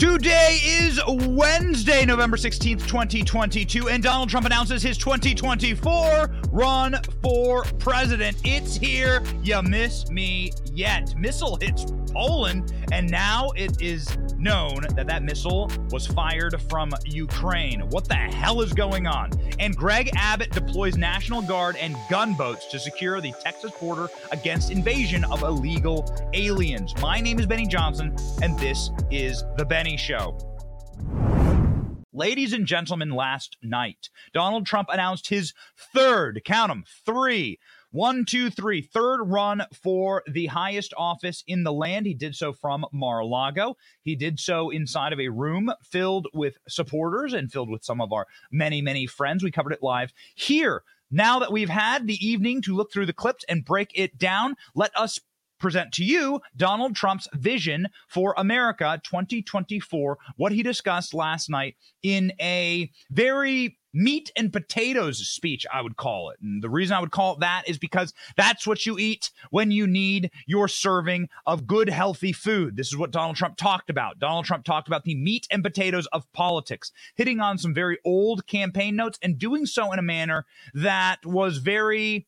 Today is Wednesday, November 16th, 2022, and Donald Trump announces his 2024 run for president. It's here. You miss me yet. Missile hits Poland, and now it is known that that missile was fired from Ukraine. What the hell is going on? And Greg Abbott deploys National Guard and gunboats to secure the Texas border against invasion of illegal aliens. My name is Benny Johnson, and this is The Benny Show. Ladies and gentlemen, last night, Donald Trump announced his third, count them, three one, two, three, third run for the highest office in the land. He did so from Mar a Lago. He did so inside of a room filled with supporters and filled with some of our many, many friends. We covered it live here. Now that we've had the evening to look through the clips and break it down, let us present to you Donald Trump's vision for America 2024, what he discussed last night in a very meat and potatoes speech, I would call it. And the reason I would call it that is because that's what you eat when you need your serving of good, healthy food. This is what Donald Trump talked about. Donald Trump talked about the meat and potatoes of politics, hitting on some very old campaign notes and doing so in a manner that was very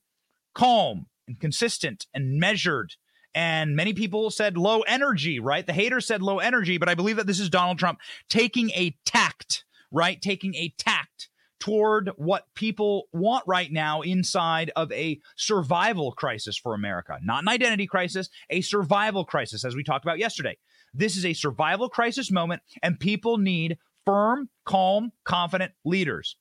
calm and consistent and measured and many people said low energy, right? The haters said low energy, but I believe that this is Donald Trump taking a tact, right? Taking a tact toward what people want right now inside of a survival crisis for America. Not an identity crisis, a survival crisis, as we talked about yesterday. This is a survival crisis moment, and people need firm, calm, confident leaders.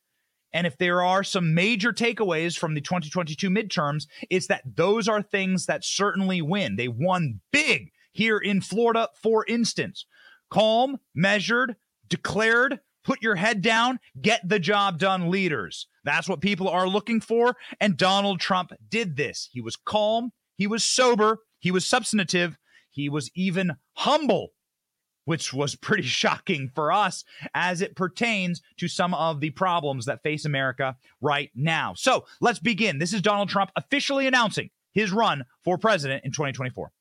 And if there are some major takeaways from the 2022 midterms, it's that those are things that certainly win. They won big here in Florida, for instance. Calm, measured, declared put your head down, get the job done leaders. That's what people are looking for. And Donald Trump did this. He was calm, he was sober, he was substantive, he was even humble, which was pretty shocking for us as it pertains to some of the problems that face America right now. So let's begin. This is Donald Trump officially announcing his run for president in 2024.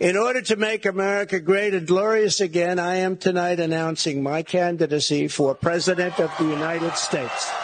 In order to make America great and glorious again, I am tonight announcing my candidacy for President of the United States.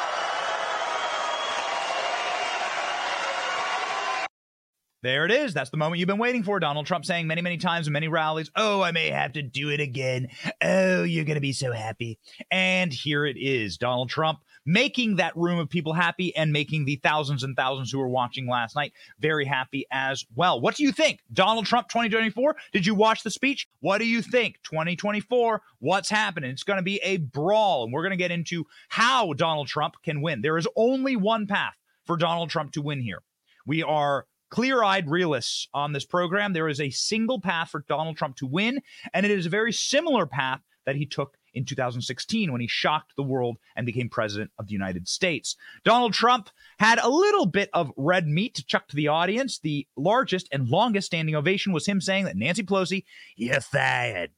There it is. That's the moment you've been waiting for. Donald Trump saying many, many times in many rallies, Oh, I may have to do it again. Oh, you're going to be so happy. And here it is. Donald Trump making that room of people happy and making the thousands and thousands who were watching last night very happy as well. What do you think? Donald Trump 2024? Did you watch the speech? What do you think? 2024, what's happening? It's going to be a brawl, and we're going to get into how Donald Trump can win. There is only one path for Donald Trump to win here. We are clear eyed realists on this program. There is a single path for Donald Trump to win, and it is a very similar path that he took in 2016 when he shocked the world and became president of the United States. Donald Trump had a little bit of red meat to chuck to the audience. The largest and longest standing ovation was him saying that Nancy Pelosi, you're fired.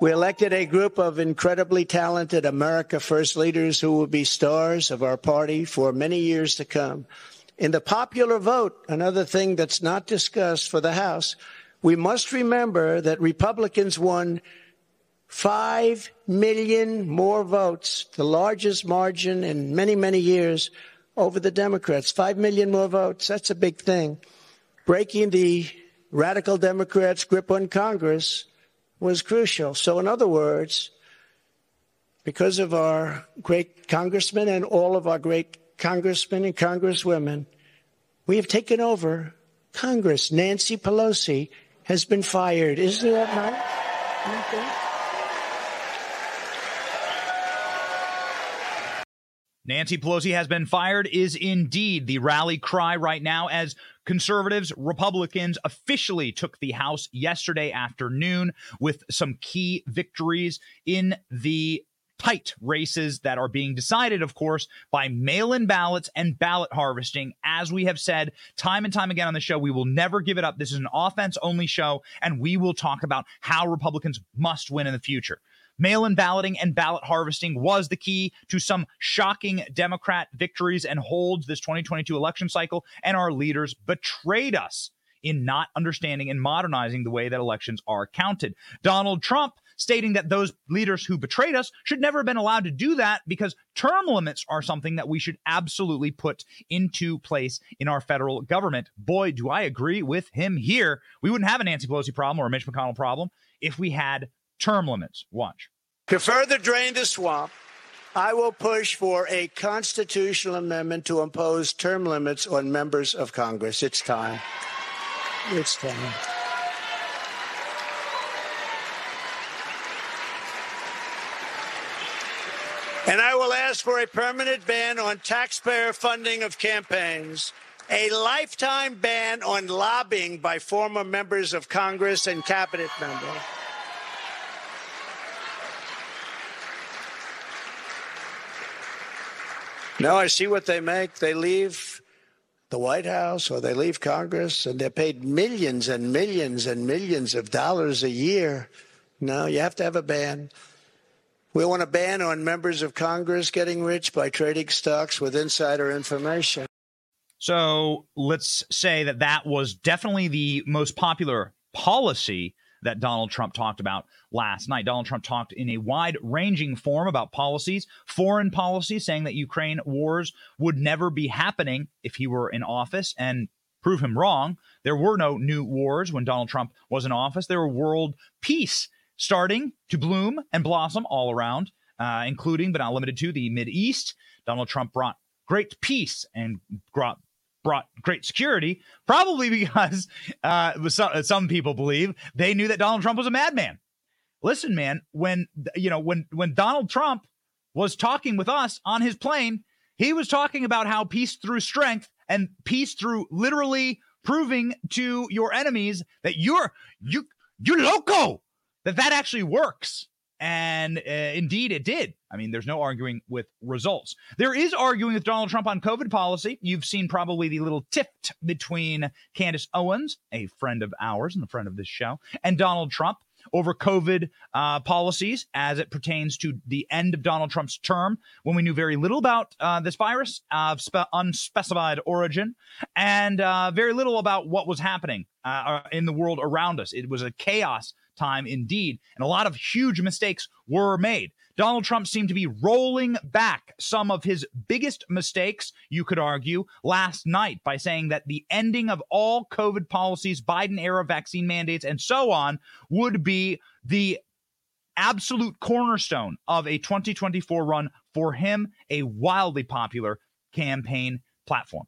We elected a group of incredibly talented America First leaders who will be stars of our party for many years to come. In the popular vote, another thing that's not discussed for the House, we must remember that Republicans won 5 million more votes, the largest margin in many, many years over the Democrats. 5 million more votes. That's a big thing. Breaking the radical Democrats' grip on Congress was crucial. So, in other words, because of our great congressmen and all of our great congressmen and congresswomen, we have taken over Congress. Nancy Pelosi has been fired. Isn't that nice? Okay. Nancy Pelosi has been fired is indeed the rally cry right now as conservatives, Republicans officially took the House yesterday afternoon with some key victories in the tight races that are being decided, of course, by mail in ballots and ballot harvesting. As we have said time and time again on the show, we will never give it up. This is an offense only show, and we will talk about how Republicans must win in the future. Mail in balloting and ballot harvesting was the key to some shocking Democrat victories and holds this 2022 election cycle, and our leaders betrayed us in not understanding and modernizing the way that elections are counted. Donald Trump stating that those leaders who betrayed us should never have been allowed to do that because term limits are something that we should absolutely put into place in our federal government. Boy, do I agree with him here. We wouldn't have a Nancy Pelosi problem or a Mitch McConnell problem if we had term limits. Watch. To further drain the swamp, I will push for a constitutional amendment to impose term limits on members of Congress. It's time. It's time. And I will ask for a permanent ban on taxpayer funding of campaigns, a lifetime ban on lobbying by former members of Congress and cabinet members. No, I see what they make. They leave the White House or they leave Congress and they're paid millions and millions and millions of dollars a year. No, you have to have a ban. We want a ban on members of Congress getting rich by trading stocks with insider information. So let's say that that was definitely the most popular policy that Donald Trump talked about last night. Donald Trump talked in a wide ranging form about policies, foreign policy, saying that Ukraine wars would never be happening if he were in office and prove him wrong. There were no new wars when Donald Trump was in office. There were world peace starting to bloom and blossom all around, uh, including but not limited to the Mid East. Donald Trump brought great peace and brought brought great security, probably because uh, some, some people believe they knew that Donald Trump was a madman. Listen, man, when you know when when Donald Trump was talking with us on his plane, he was talking about how peace through strength and peace through literally proving to your enemies that you're you you're loco that that actually works. And uh, indeed, it did. I mean, there's no arguing with results. There is arguing with Donald Trump on COVID policy. You've seen probably the little tift between Candace Owens, a friend of ours and a friend of this show, and Donald Trump over COVID uh, policies as it pertains to the end of Donald Trump's term, when we knew very little about uh, this virus of spe- unspecified origin and uh, very little about what was happening uh, in the world around us. It was a chaos time indeed. And a lot of huge mistakes were made. Donald Trump seemed to be rolling back some of his biggest mistakes, you could argue, last night by saying that the ending of all COVID policies, Biden era vaccine mandates, and so on would be the absolute cornerstone of a 2024 run for him, a wildly popular campaign platform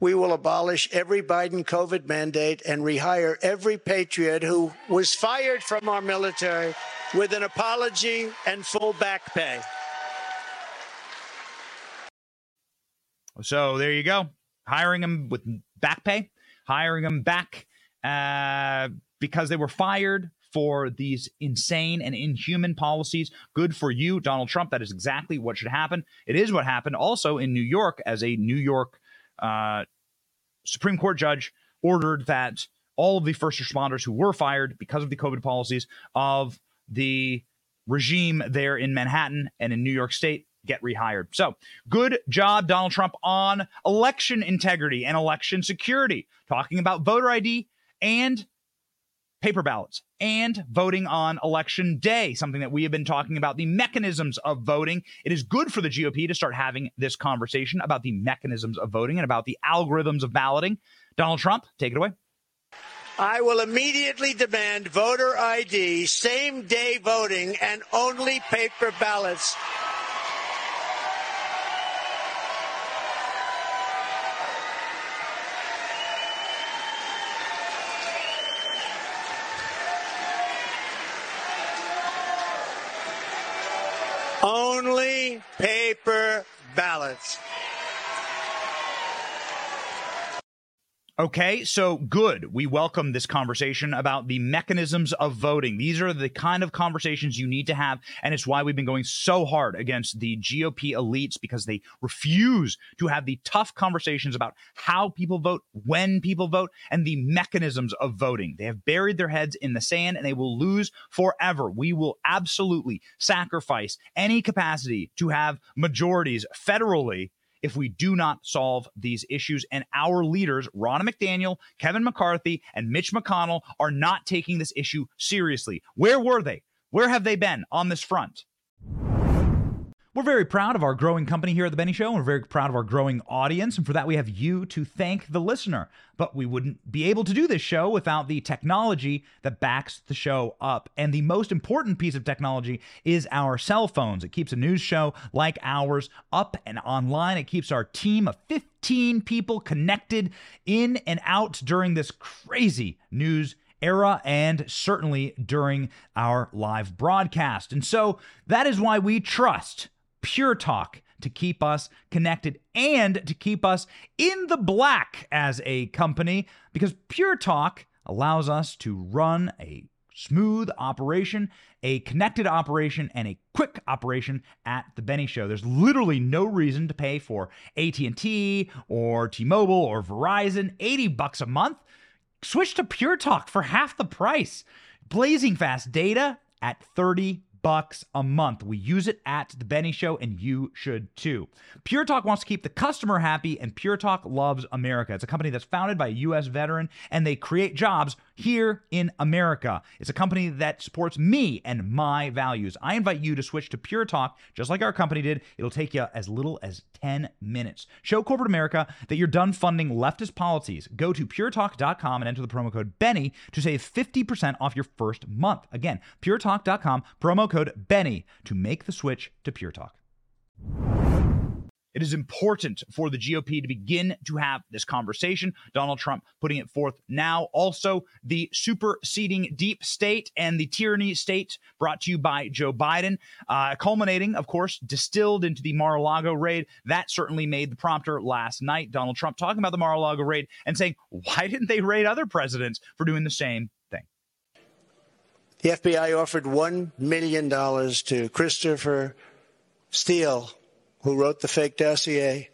we will abolish every Biden COVID mandate and rehire every patriot who was fired from our military with an apology and full back pay. So there you go. Hiring them with back pay, hiring them back uh, because they were fired for these insane and inhuman policies. Good for you, Donald Trump. That is exactly what should happen. It is what happened also in New York as a New York uh, Supreme Court judge ordered that all of the first responders who were fired because of the COVID policies of the regime there in Manhattan and in New York State get rehired. So, good job, Donald Trump, on election integrity and election security, talking about voter ID and paper ballots and voting on election day, something that we have been talking about the mechanisms of voting. It is good for the GOP to start having this conversation about the mechanisms of voting and about the algorithms of balloting. Donald Trump, take it away. I will immediately demand voter ID, same day voting, and only paper ballots Only paper ballots. Okay, so good. We welcome this conversation about the mechanisms of voting. These are the kind of conversations you need to have. And it's why we've been going so hard against the GOP elites because they refuse to have the tough conversations about how people vote, when people vote, and the mechanisms of voting. They have buried their heads in the sand and they will lose forever. We will absolutely sacrifice any capacity to have majorities federally if we do not solve these issues. And our leaders, Ronna McDaniel, Kevin McCarthy, and Mitch McConnell, are not taking this issue seriously. Where were they? Where have they been on this front? We're very proud of our growing company here at The Benny Show. We're very proud of our growing audience. And for that, we have you to thank the listener. But we wouldn't be able to do this show without the technology that backs the show up. And the most important piece of technology is our cell phones. It keeps a news show like ours up and online. It keeps our team of 15 people connected in and out during this crazy news era and certainly during our live broadcast. And so that is why we trust Pure Talk to keep us connected and to keep us in the black as a company because Pure Talk allows us to run a smooth operation, a connected operation and a quick operation at the Benny show. There's literally no reason to pay for AT&T or T-Mobile or Verizon 80 bucks a month. Switch to Pure Talk for half the price. Blazing fast data at 30 bucks a month. We use it at the Benny Show, and you should too. Pure Talk wants to keep the customer happy, and Pure Talk loves America. It's a company that's founded by a U.S. veteran, and they create jobs here in America. It's a company that supports me and my values. I invite you to switch to Pure Talk, just like our company did. It'll take you as little as 10 minutes. Show corporate America that you're done funding leftist policies. Go to puretalk.com and enter the promo code Benny to save 50% off your first month. Again, puretalk.com, promo code Benny to make the switch to Pure Talk. It is important for the GOP to begin to have this conversation. Donald Trump putting it forth now. Also, the superseding deep state and the tyranny state brought to you by Joe Biden, uh, culminating, of course, distilled into the Mar a Lago raid. That certainly made the prompter last night. Donald Trump talking about the Mar a Lago raid and saying, why didn't they raid other presidents for doing the same? The FBI offered $1 million to Christopher Steele who wrote the fake dossier,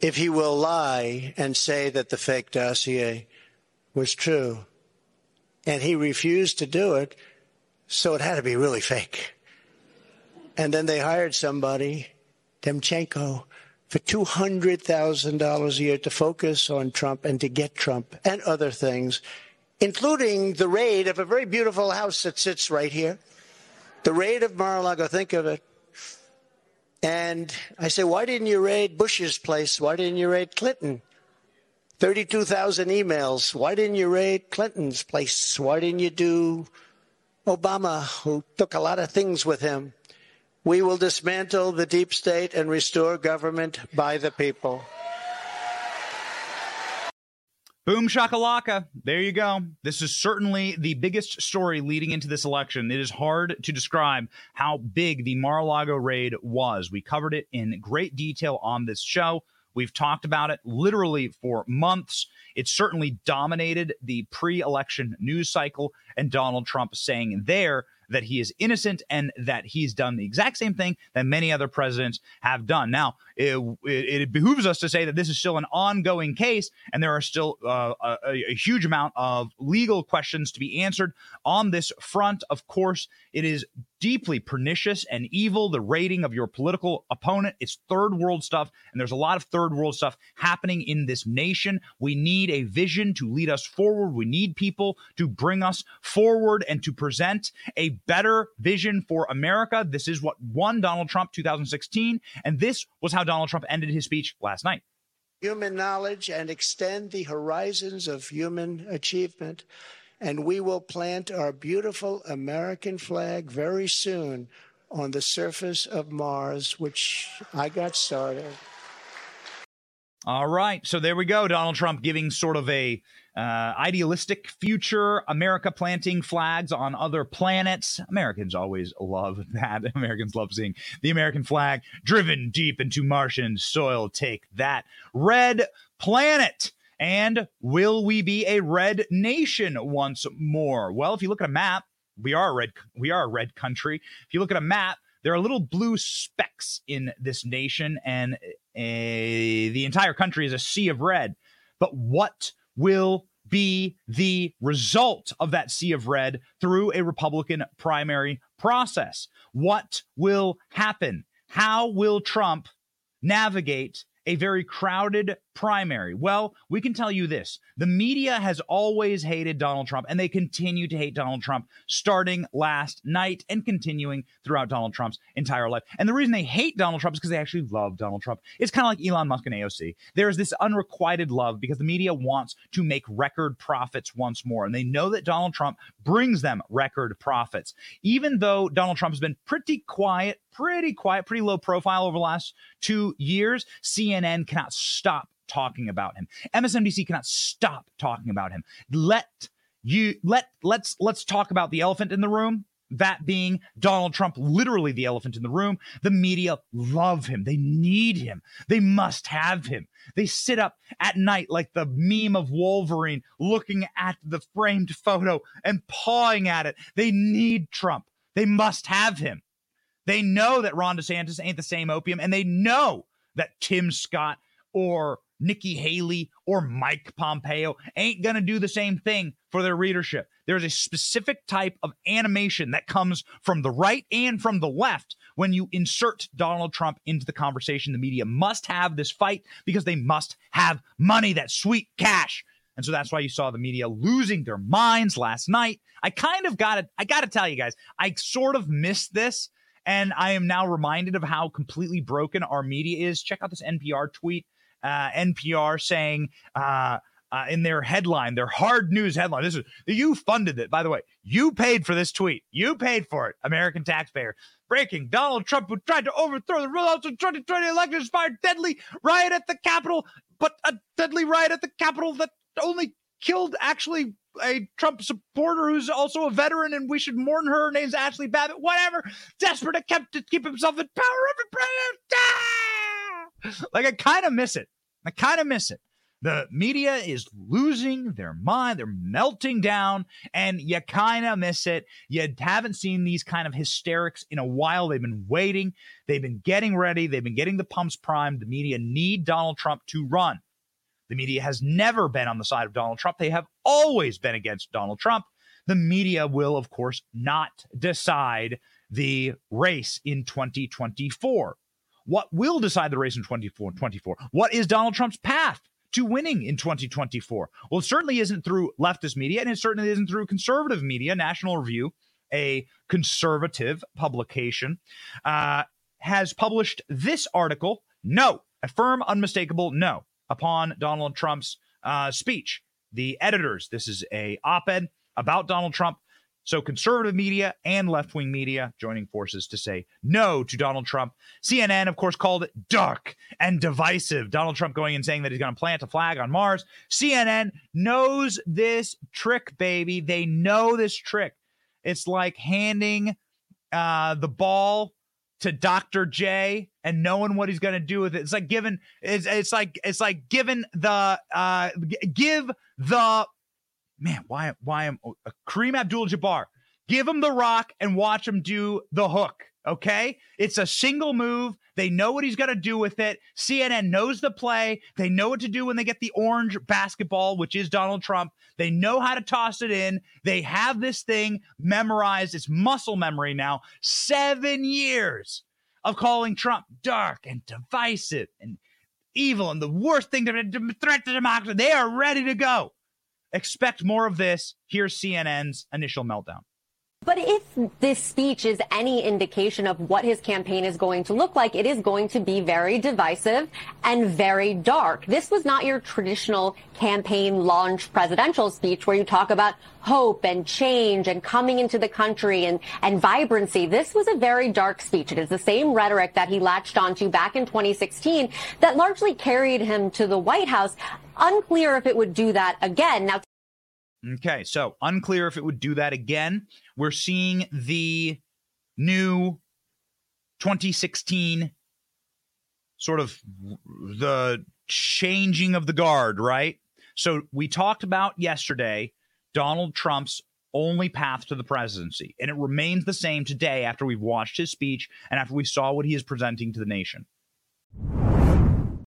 if he will lie and say that the fake dossier was true. And he refused to do it, so it had to be really fake. And then they hired somebody, Danchenko, for $200,000 a year to focus on Trump and to get Trump and other things, including the raid of a very beautiful house that sits right here. The raid of Mar-a-Lago, think of it. And I say, why didn't you raid Bush's place? Why didn't you raid Clinton? 32,000 emails. Why didn't you raid Clinton's place? Why didn't you do Obama, who took a lot of things with him? We will dismantle the deep state and restore government by the people. Boom shakalaka. There you go. This is certainly the biggest story leading into this election. It is hard to describe how big the Mar a Lago raid was. We covered it in great detail on this show. We've talked about it literally for months. It certainly dominated the pre election news cycle, and Donald Trump saying there that he is innocent and that he's done the exact same thing that many other presidents have done. Now, it, it, it behooves us to say that this is still an ongoing case, and there are still uh, a, a huge amount of legal questions to be answered on this front. Of course, it is deeply pernicious and evil, the rating of your political opponent. It's third world stuff, and there's a lot of third world stuff happening in this nation. We need a vision to lead us forward. We need people to bring us forward and to present a better vision for America. This is what won Donald Trump 2016, and this was how Donald Trump ended his speech last night. Human knowledge and extend the horizons of human achievement and we will plant our beautiful American flag very soon on the surface of Mars, which I got started. All right. So there we go. Donald Trump giving sort of a uh, idealistic future, America planting flags on other planets. Americans always love that. Americans love seeing the American flag driven deep into Martian soil. Take that. Red planet. And will we be a red nation once more? Well, if you look at a map, we are a red we are a red country. If you look at a map, there are little blue specks in this nation, and a, the entire country is a sea of red. But what will be the result of that sea of red through a Republican primary process? What will happen? How will Trump navigate a very crowded primary? Well, we can tell you this the media has always hated Donald Trump, and they continue to hate Donald Trump starting last night and continuing throughout Donald Trump's entire life. And the reason they hate Donald Trump is because they actually love Donald Trump. It's kind of like Elon Musk and AOC. There's this unrequited love because the media wants to make record profits once more, and they know that Donald Trump brings them record profits. Even though Donald Trump has been pretty quiet, pretty quiet, pretty low profile over the last two years, CNN cannot stop talking about him. MSNBC cannot stop talking about him. Let you let let's let's talk about the elephant in the room. That being Donald Trump, literally the elephant in the room. The media love him. They need him. They must have him. They sit up at night like the meme of Wolverine looking at the framed photo and pawing at it. They need Trump. They must have him. They know that Ron DeSantis ain't the same opium, and they know that Tim Scott or Nikki Haley or Mike Pompeo ain't going to do the same thing for their readership. There's a specific type of animation that comes from the right and from the left when you insert Donald Trump into the conversation. The media must have this fight because they must have money, that sweet cash. And so that's why you saw the media losing their minds last night. I kind of got to I got to tell you guys, I sort of missed this and I am now reminded of how completely broken our media is. Check out this NPR tweet uh, NPR saying uh, uh, in their headline, their hard news headline. This is you funded it, by the way. You paid for this tweet. You paid for it, American taxpayer. Breaking: Donald Trump, who tried to overthrow the results of 2020 election, inspired deadly riot at the Capitol, but a deadly riot at the Capitol that only killed actually a Trump supporter who's also a veteran, and we should mourn her. her name's Ashli Babbitt. Whatever. Desperate attempt to keep himself in power. Every president. Ah! like I kind of miss it. I kind of miss it. The media is losing their mind. They're melting down, and you kind of miss it. You haven't seen these kind of hysterics in a while. They've been waiting. They've been getting ready. They've been getting the pumps primed. The media need Donald Trump to run. The media has never been on the side of Donald Trump. They have always been against Donald Trump. The media will, of course, not decide the race in 2024. What will decide the race in 2024? What is Donald Trump's path to winning in 2024? Well, it certainly isn't through leftist media, and it certainly isn't through conservative media. National Review, a conservative publication, uh, has published this article. No, a firm, unmistakable no upon Donald Trump's uh, speech. The editors, this is a op-ed about Donald Trump so, conservative media and left wing media joining forces to say no to Donald Trump. CNN, of course, called it dark and divisive. Donald Trump going and saying that he's going to plant a flag on Mars. CNN knows this trick, baby. They know this trick. It's like handing uh, the ball to Dr. J and knowing what he's going to do with it. It's like giving it's, it's like it's like giving the uh give the man, why why am uh, Kareem Abdul-Jabbar? Give him the rock and watch him do the hook. Okay, it's a single move. They know what he's going to do with it. CNN knows the play. They know what to do when they get the orange basketball, which is Donald Trump. They know how to toss it in. They have this thing memorized. It's muscle memory now. Seven years of calling Trump dark and divisive and evil and the worst thing to threat to democracy. They are ready to go. Expect more of this. Here's CNN's initial meltdown. But if this speech is any indication of what his campaign is going to look like, it is going to be very divisive and very dark. This was not your traditional campaign launch presidential speech where you talk about hope and change and coming into the country and, and vibrancy. This was a very dark speech. It is the same rhetoric that he latched onto back in 2016 that largely carried him to the White House. Unclear if it would do that again. Now, Okay, so unclear if it would do that again. We're seeing the new 2016 sort of the changing of the guard, right? So we talked about yesterday Donald Trump's only path to the presidency, and it remains the same today after we've watched his speech and after we saw what he is presenting to the nation.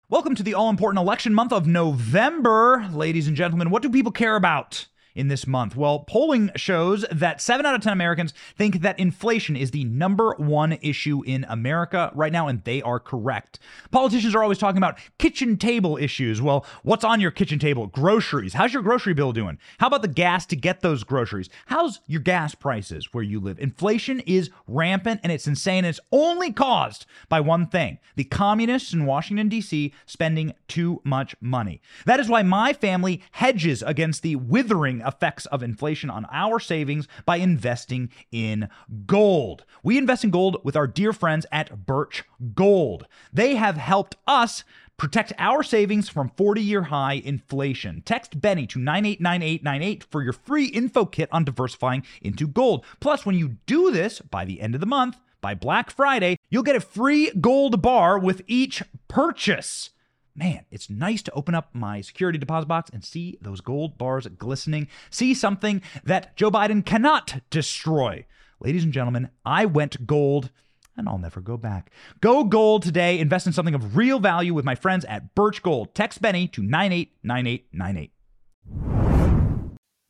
Welcome to the all important election month of November, ladies and gentlemen. What do people care about? In this month? Well, polling shows that 7 out of 10 Americans think that inflation is the number one issue in America right now, and they are correct. Politicians are always talking about kitchen table issues. Well, what's on your kitchen table? Groceries. How's your grocery bill doing? How about the gas to get those groceries? How's your gas prices where you live? Inflation is rampant and it's insane. It's only caused by one thing the communists in Washington, D.C. spending too much money. That is why my family hedges against the withering effects of inflation on our savings by investing in gold. We invest in gold with our dear friends at Birch Gold. They have helped us Protect our savings from 40 year high inflation. Text Benny to 989898 for your free info kit on diversifying into gold. Plus, when you do this by the end of the month, by Black Friday, you'll get a free gold bar with each purchase. Man, it's nice to open up my security deposit box and see those gold bars glistening. See something that Joe Biden cannot destroy. Ladies and gentlemen, I went gold and I'll never go back. Go gold today. Invest in something of real value with my friends at Birch Gold. Text Benny to 989898.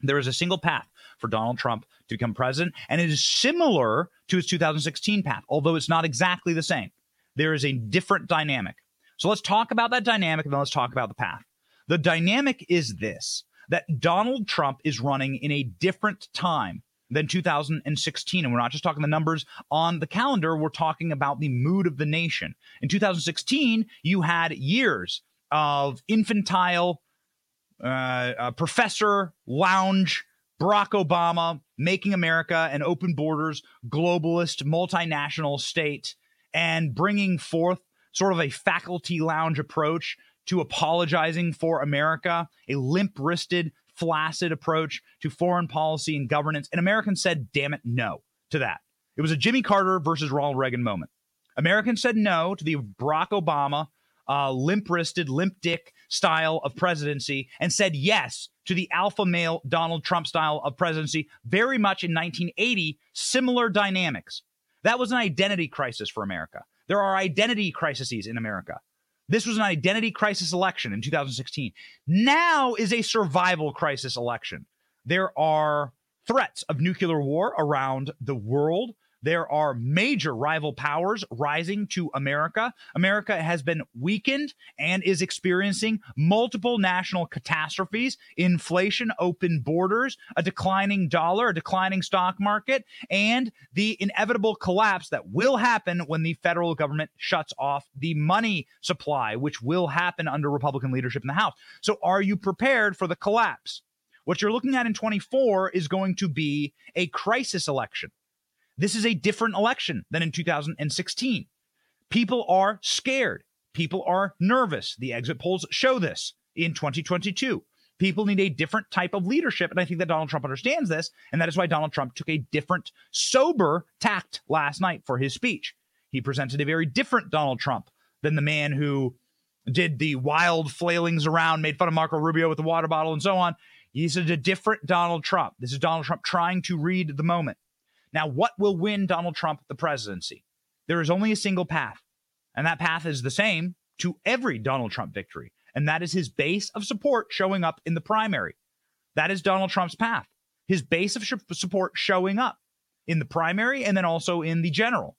There is a single path for Donald Trump to become president, and it is similar to his 2016 path, although it's not exactly the same. There is a different dynamic. So let's talk about that dynamic and then let's talk about the path. The dynamic is this that Donald Trump is running in a different time than 2016. And we're not just talking the numbers on the calendar, we're talking about the mood of the nation. In 2016, you had years of infantile uh, uh, professor lounge, Barack Obama making America an open borders, globalist, multinational state, and bringing forth sort of a faculty lounge approach to apologizing for America, a limp wristed flaccid approach to foreign policy and governance. And Americans said, damn it, no to that. It was a Jimmy Carter versus Ronald Reagan moment. Americans said no to the Barack Obama uh, limp wristed, limp dick style of presidency and said yes to the alpha male Donald Trump style of presidency, very much in 1980, similar dynamics. That was an identity crisis for America. There are identity crises in America. This was an identity crisis election in 2016. Now is a survival crisis election. There are threats of nuclear war around the world. There are major rival powers rising to America. America has been weakened and is experiencing multiple national catastrophes inflation, open borders, a declining dollar, a declining stock market, and the inevitable collapse that will happen when the federal government shuts off the money supply, which will happen under Republican leadership in the House. So, are you prepared for the collapse? What you're looking at in 24 is going to be a crisis election. This is a different election than in 2016. People are scared. People are nervous. The exit polls show this in 2022. People need a different type of leadership. And I think that Donald Trump understands this. And that is why Donald Trump took a different, sober tact last night for his speech. He presented a very different Donald Trump than the man who did the wild flailings around, made fun of Marco Rubio with the water bottle and so on. He's a different Donald Trump. This is Donald Trump trying to read the moment. Now, what will win Donald Trump the presidency? There is only a single path, and that path is the same to every Donald Trump victory, and that is his base of support showing up in the primary. That is Donald Trump's path. His base of support showing up in the primary and then also in the general.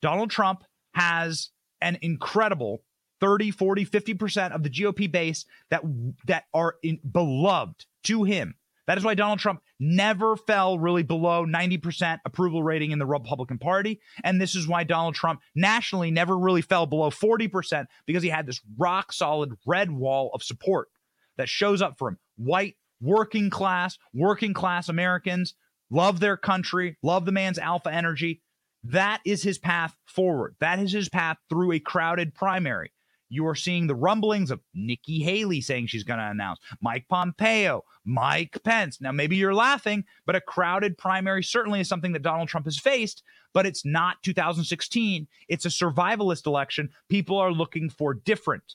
Donald Trump has an incredible 30, 40, 50% of the GOP base that that are in, beloved to him that is why Donald Trump never fell really below 90% approval rating in the Republican Party. And this is why Donald Trump nationally never really fell below 40% because he had this rock solid red wall of support that shows up for him. White, working class, working class Americans love their country, love the man's alpha energy. That is his path forward. That is his path through a crowded primary. You are seeing the rumblings of Nikki Haley saying she's going to announce, Mike Pompeo, Mike Pence. Now, maybe you're laughing, but a crowded primary certainly is something that Donald Trump has faced, but it's not 2016. It's a survivalist election. People are looking for different.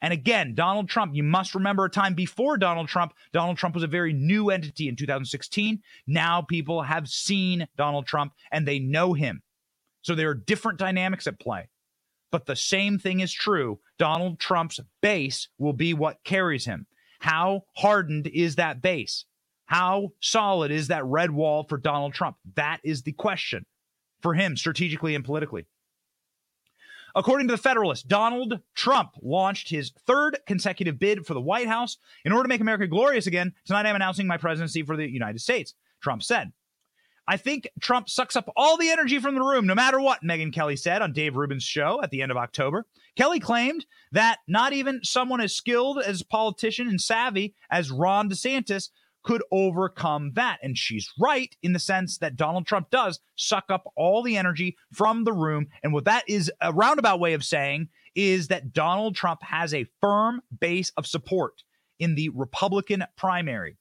And again, Donald Trump, you must remember a time before Donald Trump. Donald Trump was a very new entity in 2016. Now people have seen Donald Trump and they know him. So there are different dynamics at play. But the same thing is true. Donald Trump's base will be what carries him. How hardened is that base? How solid is that red wall for Donald Trump? That is the question for him strategically and politically. According to the Federalist, Donald Trump launched his third consecutive bid for the White House. In order to make America glorious again, tonight I'm announcing my presidency for the United States, Trump said. I think Trump sucks up all the energy from the room, no matter what, Megyn Kelly said on Dave Rubin's show at the end of October. Kelly claimed that not even someone as skilled as a politician and savvy as Ron DeSantis could overcome that. And she's right in the sense that Donald Trump does suck up all the energy from the room. And what that is a roundabout way of saying is that Donald Trump has a firm base of support in the Republican primary.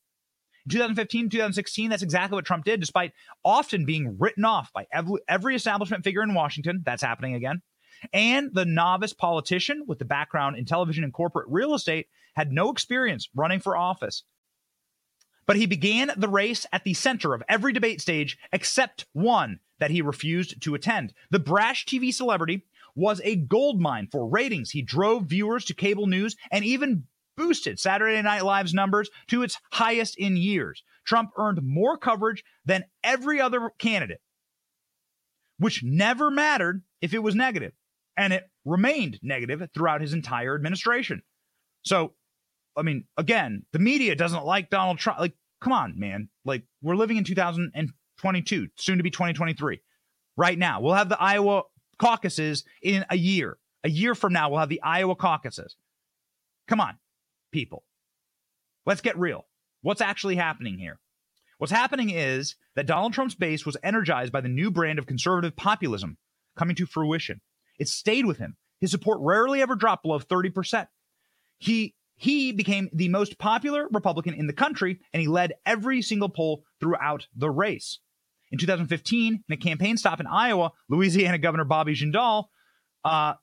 In 2015, 2016, that's exactly what Trump did, despite often being written off by every, establishment figure in Washington. That's happening again. And the novice politician with the background in television and corporate real estate had no experience running for office. But he began the race at the center of every debate stage except one that he refused to attend. The brash TV celebrity was a gold mine for ratings. He drove viewers to cable news and even boosted Saturday Night Live's numbers to its highest in years. Trump earned more coverage than every other candidate, which never mattered if it was negative, and it remained negative throughout his entire administration. So I mean, again, the media doesn't like Donald Trump. Like, come on, man. Like, we're living in 2022, soon to be 2023. Right now, we'll have the Iowa caucuses in a year. A year from now, we'll have the Iowa caucuses. Come on, people. Let's get real. What's actually happening here? What's happening is that Donald Trump's base was energized by the new brand of conservative populism coming to fruition. It stayed with him. His support rarely ever dropped below 30%. He he became the most popular Republican in the country, and he led every single poll throughout the race. In 2015, in a campaign stop in Iowa, Louisiana Governor Bobby Jindal, uh,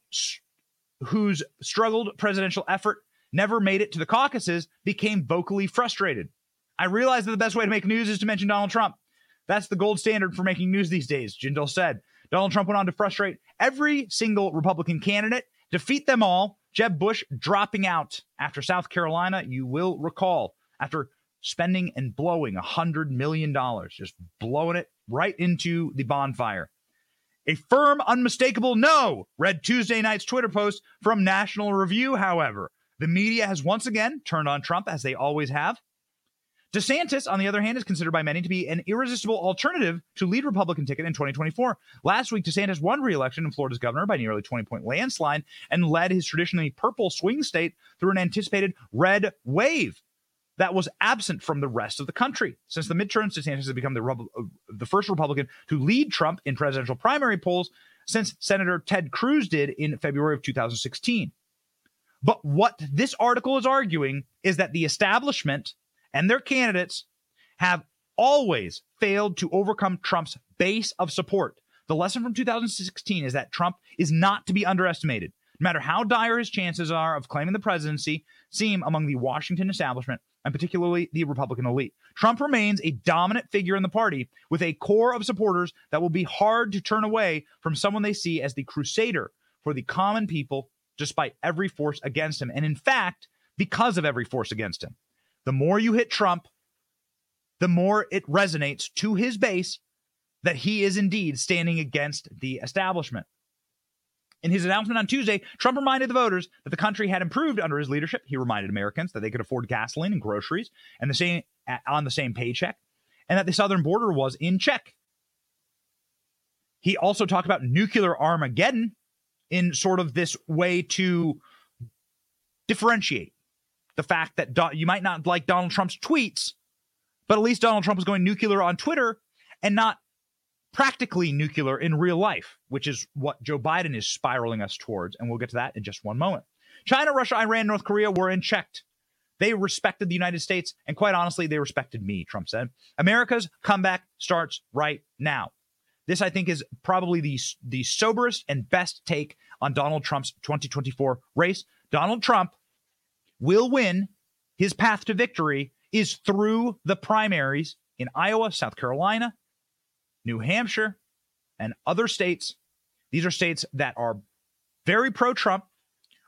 whose struggled presidential effort never made it to the caucuses, became vocally frustrated. I realize that the best way to make news is to mention Donald Trump. That's the gold standard for making news these days, Jindal said. Donald Trump went on to frustrate every single Republican candidate, defeat them all, Jeb Bush dropping out after South Carolina, you will recall, after spending and blowing $100 million, just blowing it right into the bonfire. A firm, unmistakable no, read Tuesday night's Twitter post from National Review, however. The media has once again turned on Trump, as they always have. DeSantis, on the other hand, is considered by many to be an irresistible alternative to lead Republican ticket in 2024. Last week, DeSantis won re-election in Florida's governor by nearly 20-point landslide and led his traditionally purple swing state through an anticipated red wave that was absent from the rest of the country. Since the midterms, DeSantis has become the, uh, the first Republican to lead Trump in presidential primary polls since Senator Ted Cruz did in February of 2016. But what this article is arguing is that the establishment and their candidates have always failed to overcome Trump's base of support. The lesson from 2016 is that Trump is not to be underestimated. No matter how dire his chances are of claiming the presidency seem among the Washington establishment, and particularly the Republican elite, Trump remains a dominant figure in the party with a core of supporters that will be hard to turn away from someone they see as the crusader for the common people, despite every force against him. And in fact, because of every force against him the more you hit Trump, the more it resonates to his base that he is indeed standing against the establishment. In his announcement on Tuesday, Trump reminded the voters that the country had improved under his leadership. He reminded Americans that they could afford gasoline and groceries and the same on the same paycheck, and that the southern border was in check. He also talked about nuclear Armageddon in sort of this way to differentiate the fact that Do- you might not like Donald Trump's tweets, but at least Donald Trump is going nuclear on Twitter and not practically nuclear in real life, which is what Joe Biden is spiraling us towards. And we'll get to that in just one moment. China, Russia, Iran, North Korea were in unchecked. They respected the United States, and quite honestly, they respected me, Trump said. America's comeback starts right now. This, I think, is probably the, the soberest and best take on Donald Trump's 2024 race. Donald Trump will win, his path to victory is through the primaries in Iowa, South Carolina, New Hampshire, and other states. These are states that are very pro Trump.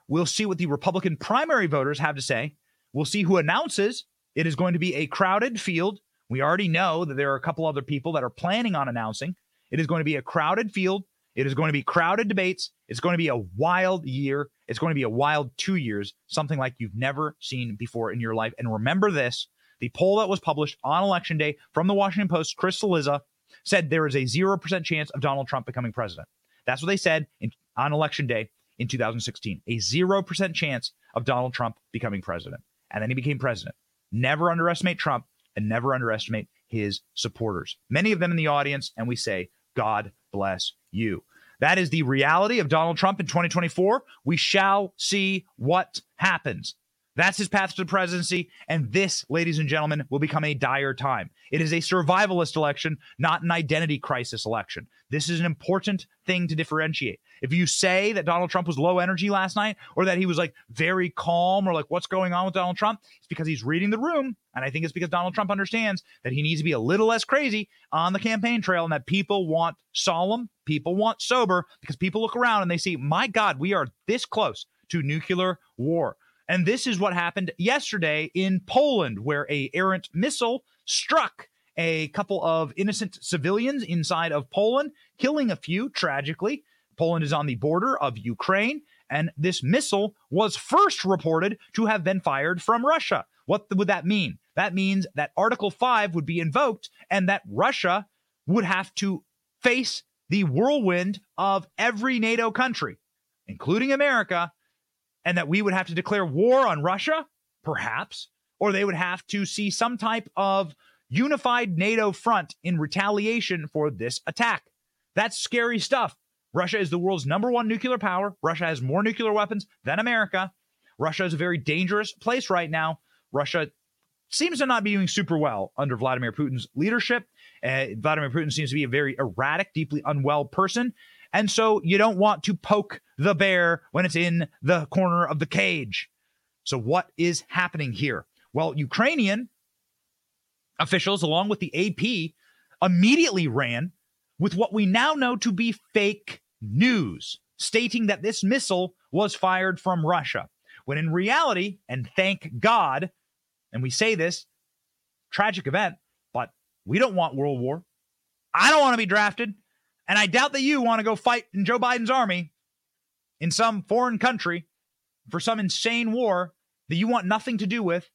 We'll see what the Republican primary voters have to say. We'll see who announces. It is going to be a crowded field We already know that there are a couple other people that are planning on announcing. It is going to be a crowded field. It is going to be crowded debates. It's going to be a wild year. It's going to be a wild two years, something like you've never seen before in your life. And remember this the poll that was published on election day from the Washington Post, Chris Cillizza, said there is a 0% chance of Donald Trump becoming president. That's what they said in, on election day in 2016. A 0% chance of Donald Trump becoming president. And then he became president. Never underestimate Trump and never underestimate his supporters. Many of them in the audience, and we say, God bless you. That is the reality of Donald Trump in 2024. We shall see what happens. That's his path to the presidency. And this, ladies and gentlemen, will become a dire time. It is a survivalist election, not an identity crisis election. This is an important thing to differentiate. If you say that Donald Trump was low energy last night or that he was like very calm or like what's going on with Donald Trump, it's because he's reading the room. And I think it's because Donald Trump understands that he needs to be a little less crazy on the campaign trail and that people want solemn, people want sober because people look around and they see, my God, we are this close to nuclear war. And this is what happened yesterday in Poland, where a errant missile struck a couple of innocent civilians inside of Poland, killing a few tragically. Poland is on the border of Ukraine, and this missile was first reported to have been fired from Russia. What would that mean? That means that Article 5 would be invoked and that Russia would have to face the whirlwind of every NATO country, including America, and that we would have to declare war on Russia, perhaps, or they would have to see some type of unified NATO front in retaliation for this attack. That's scary stuff. Russia is the world's number one nuclear power. Russia has more nuclear weapons than America. Russia is a very dangerous place right now. Russia seems to not be doing super well under Vladimir Putin's leadership. Uh, Vladimir Putin seems to be a very erratic, deeply unwell person. And so you don't want to poke the bear when it's in the corner of the cage. So, what is happening here? Well, Ukrainian officials, along with the AP, immediately ran with what we now know to be fake news, stating that this missile was fired from Russia. When in reality, and thank God, and we say this, tragic event, but we don't want World War. I don't want to be drafted. And I doubt that you want to go fight in Joe Biden's army in some foreign country for some insane war that you want nothing to do with.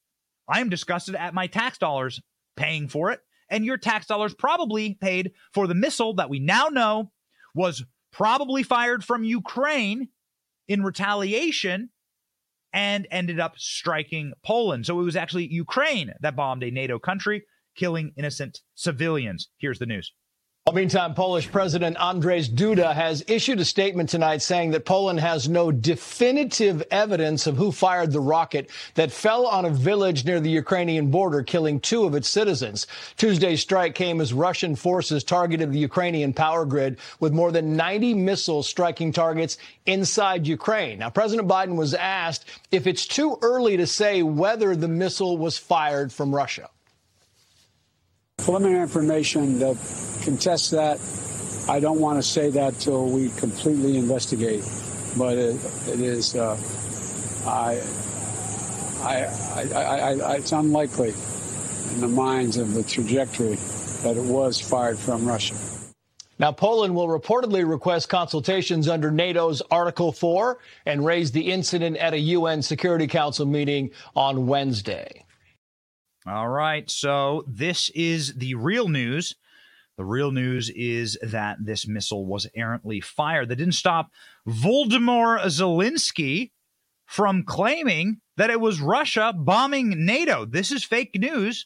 I am disgusted at my tax dollars paying for it. And your tax dollars probably paid for the missile that we now know was probably fired from Ukraine in retaliation and ended up striking Poland. So it was actually Ukraine that bombed a NATO country, killing innocent civilians. Here's the news. Well, meantime, Polish President Andrzej Duda has issued a statement tonight saying that Poland has no definitive evidence of who fired the rocket that fell on a village near the Ukrainian border, killing two of its citizens. Tuesday's strike came as Russian forces targeted the Ukrainian power grid with more than 90 missiles striking targets inside Ukraine. Now, President Biden was asked if it's too early to say whether the missile was fired from Russia. Preliminary information that contests that. I don't want to say that till we completely investigate, but it, it is. Uh, I, I, I, I, it's unlikely in the minds of the trajectory that it was fired from Russia. Now, Poland will reportedly request consultations under NATO's Article 4 and raise the incident at a UN Security Council meeting on Wednesday. All right. So this is the real news. The real news is that this missile was errantly fired. That didn't stop Volodymyr Zelensky from claiming that it was Russia bombing NATO. This is fake news.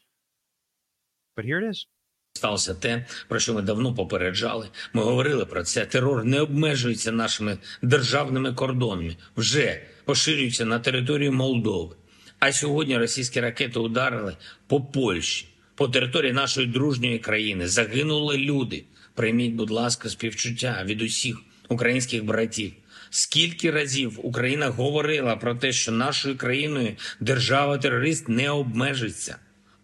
But here it is. Сталося те, про що ми давно попереджали. Ми говорили про це. Терор не обмежується нашими державними кордонами, вже поширюється на територію Молдови. А сьогодні російські ракети ударили по Польщі, по території нашої дружньої країни. Загинули люди. Прийміть, будь ласка, співчуття від усіх українських братів. Скільки разів Україна говорила про те, що нашою країною держава-терорист не обмежиться?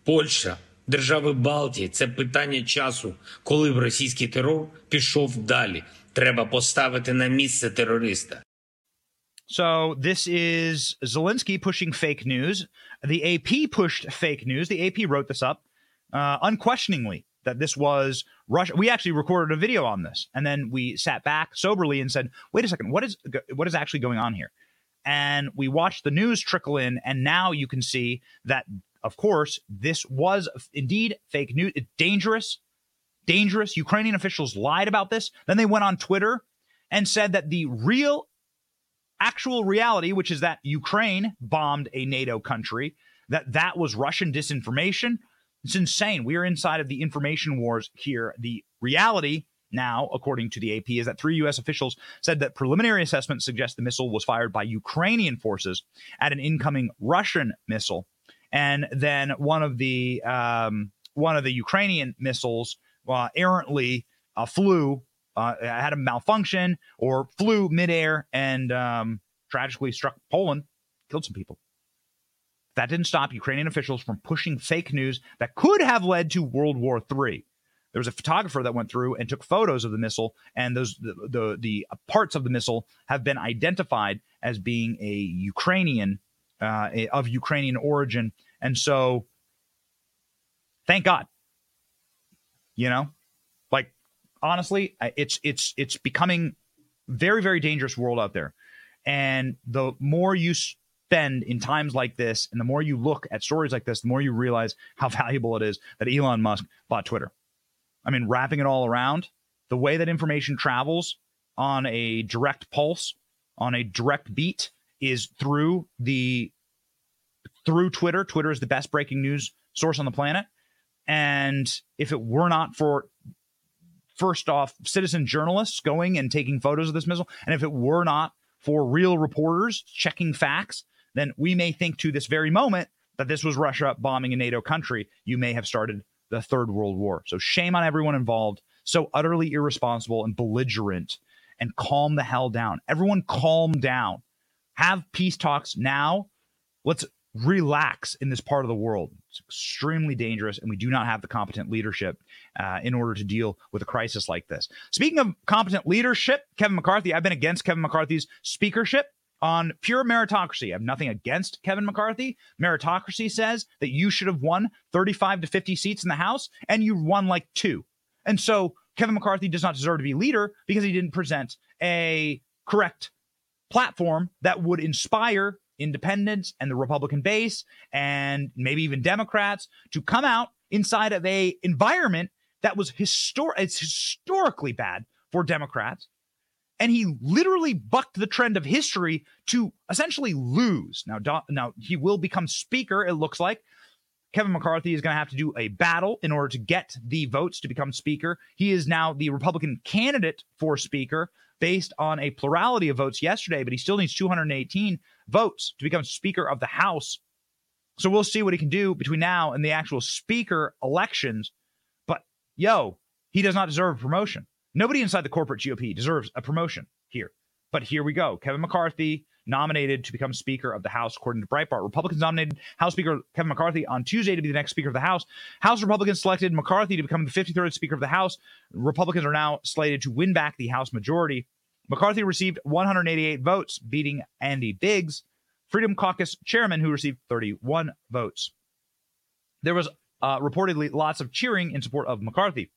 Польща, держави Балтії це питання часу, коли б російський терор пішов далі. Треба поставити на місце терориста. So this is Zelensky pushing fake news. The AP pushed fake news. The AP wrote this up. uh, unquestioningly that this was Russia. We actually recorded a video on this, and then we sat back soberly and said, "Wait a second, what is what is actually going on here?" And we watched the news trickle in, and now you can see that, of course, this was indeed fake news. It's dangerous, dangerous. Ukrainian officials lied about this. Then they went on Twitter and said that the real, actual reality, which is that Ukraine bombed a NATO country, that that was Russian disinformation. It's insane. We are inside of the information wars here. The reality now, according to the AP, is that three U.S. officials said that preliminary assessments suggest the missile was fired by Ukrainian forces at an incoming Russian missile, and then one of the um, one of the Ukrainian missiles uh, errantly uh, flew, uh, had a malfunction or flew midair and um, tragically struck Poland, killed some people. That didn't stop Ukrainian officials from pushing fake news that could have led to World War III. There was a photographer that went through and took photos of the missile, and those the, the, the parts of the missile have been identified as being a Ukrainian uh, of Ukrainian origin, and so thank God. You know, honestly, it's it's it's becoming very very dangerous world out there, and the more you spend in times like this, and the more you look at stories like this, the more you realize how valuable it is that Elon Musk bought Twitter. I mean, wrapping it all around, the way that information travels on a direct pulse, on a direct beat, is through the through Twitter. Twitter is the best breaking news source on the planet. And if it were not for first off citizen journalists going and taking photos of this missile, and if it were not for real reporters checking facts then we may think to this very moment that this was Russia bombing a NATO country. You may have started the Third World War. So shame on everyone involved. So utterly irresponsible and belligerent and calm the hell down. Everyone calm down. Have peace talks now. Let's relax in this part of the world. It's extremely dangerous, and we do not have the competent leadership uh, in order to deal with a crisis like this. Speaking of competent leadership, Kevin McCarthy, I've been against Kevin McCarthy's speakership on pure meritocracy. I have nothing against Kevin McCarthy. Meritocracy says that you should have won 35 to 50 seats in the House, and you won like two. And so Kevin McCarthy does not deserve to be leader because he didn't present a correct platform that would inspire independents and the Republican base and maybe even Democrats to come out inside of a environment that was historic it's historically bad for Democrats and he literally bucked the trend of history to essentially lose. Now, now he will become speaker. It looks like Kevin McCarthy is going to have to do a battle in order to get the votes to become speaker. He is now the Republican candidate for speaker based on a plurality of votes yesterday, but he still needs 218 votes to become speaker of the House. So we'll see what he can do between now and the actual speaker elections. But yo, he does not deserve a promotion. Nobody inside the corporate GOP deserves a promotion here. But here we go. Kevin McCarthy nominated to become Speaker of the House, according to Breitbart. Republicans nominated House Speaker Kevin McCarthy on Tuesday to be the next Speaker of the House. House Republicans selected McCarthy to become the 53rd Speaker of the House. Republicans are now slated to win back the House majority. McCarthy received 188 votes, beating Andy Biggs, Freedom Caucus chairman, who received 31 votes. There was uh, reportedly lots of cheering in support of McCarthy.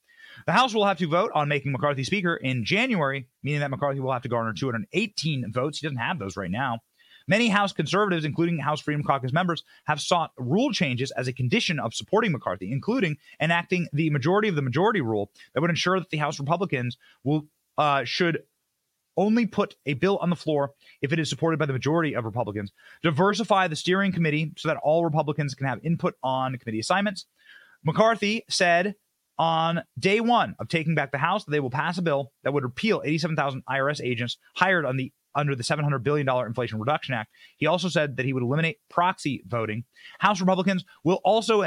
The House will have to vote on making McCarthy Speaker in January, meaning that McCarthy will have to garner 218 votes. He doesn't have those right now. Many House conservatives, including House Freedom Caucus members, have sought rule changes as a condition of supporting McCarthy, including enacting the majority of the majority rule that would ensure that the House Republicans will uh, should only put a bill on the floor if it is supported by the majority of Republicans, diversify the steering committee so that all Republicans can have input on committee assignments. McCarthy said on day one of taking back the House that they will pass a bill that would repeal 87,000 IRS agents hired on the under the $700 billion Inflation Reduction Act. He also said that he would eliminate proxy voting. House Republicans will also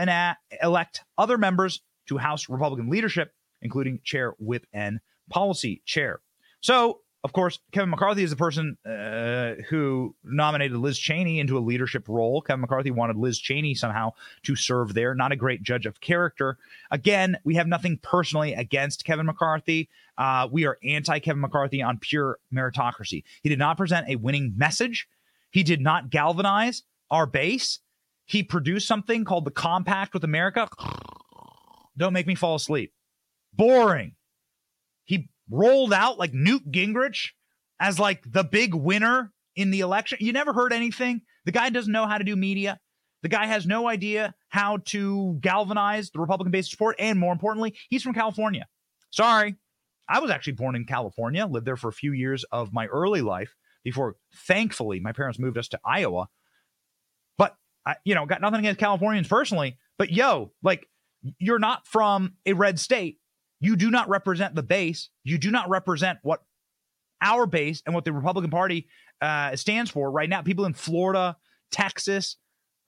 elect other members to House Republican leadership, including Chair Whip and Policy Chair. So of course, Kevin McCarthy is the person uh, who nominated Liz Cheney into a leadership role. Kevin McCarthy wanted Liz Cheney somehow to serve there. Not a great judge of character. Again, we have nothing personally against Kevin McCarthy. Uh, we are anti Kevin McCarthy on pure meritocracy. He did not present a winning message. He did not galvanize our base. He produced something called the Compact with America Don't make me fall asleep. Boring. Rolled out like Newt Gingrich as like the big winner in the election. You never heard anything. The guy doesn't know how to do media. The guy has no idea how to galvanize the Republican base support. And more importantly, he's from California. Sorry. I was actually born in California, lived there for a few years of my early life before, thankfully, my parents moved us to Iowa. But, I, you know, got nothing against Californians personally. But yo, like, you're not from a red state. You do not represent the base. You do not represent what our base and what the Republican Party uh, stands for right now. People in Florida, Texas,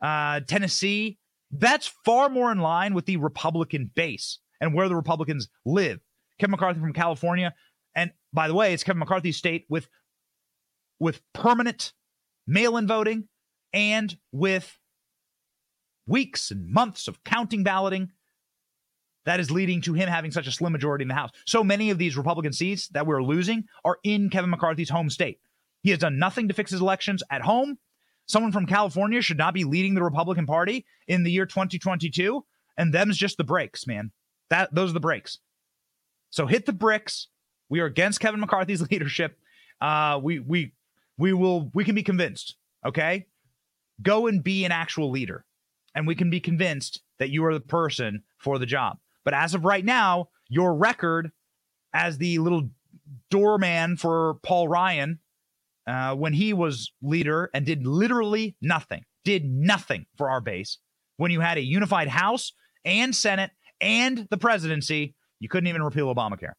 uh, Tennessee, that's far more in line with the Republican base and where the Republicans live. Kevin McCarthy from California, and by the way, it's Kevin McCarthy's state with with permanent mail-in voting and with weeks and months of counting balloting that is leading to him having such a slim majority in the House. So many of these Republican seats that we're losing are in Kevin McCarthy's home state. He has done nothing to fix his elections at home. Someone from California should not be leading the Republican Party in the year 2022. And them's just the breaks, man. That those are the breaks. So hit the bricks. We are against Kevin McCarthy's leadership. Uh, we we we will we can be convinced. Okay, go and be an actual leader, and we can be convinced that you are the person for the job. But as of right now, your record as the little doorman for Paul Ryan uh, when he was leader and did literally nothing, did nothing for our base. When you had a unified House and Senate and the presidency, you couldn't even repeal Obamacare.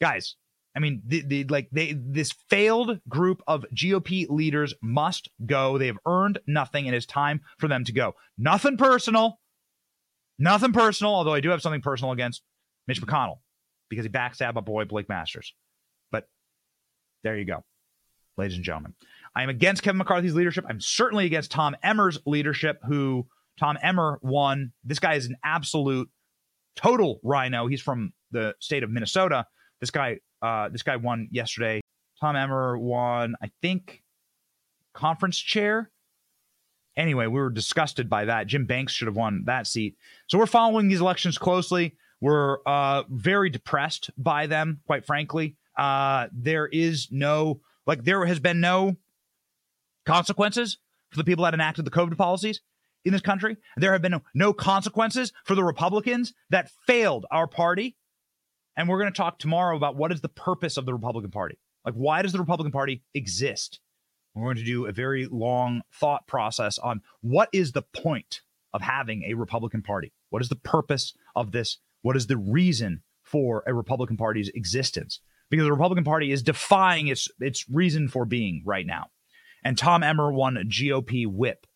Guys, I mean, the, the like they this failed group of GOP leaders must go. They have earned nothing, and it's time for them to go. Nothing personal, nothing personal. Although I do have something personal against Mitch McConnell because he backstabbed my boy Blake Masters. But there you go ladies and gentlemen. I am against Kevin McCarthy's leadership. I'm certainly against Tom Emmer's leadership, who Tom Emmer won. This guy is an absolute total RINO. He's from the state of Minnesota. This guy, uh, this guy won yesterday. Tom Emmer won, I think, conference chair. Anyway, we were disgusted by that. Jim Banks should have won that seat. So we're following these elections closely. We're uh, very depressed by them, quite frankly. Uh, there is no like there has been no consequences for the people that enacted the COVID policies in this country. There have been no, consequences for the Republicans that failed our party. And we're going to talk tomorrow about what is the purpose of the Republican Party. Like, why does the Republican Party exist? We're going to do a very long thought process on what is the point of having a Republican Party? What is the purpose of this? What is the reason for a Republican Party's existence? because the Republican Party is defying its its reason for being right now. And Tom Emmer won GOP whip.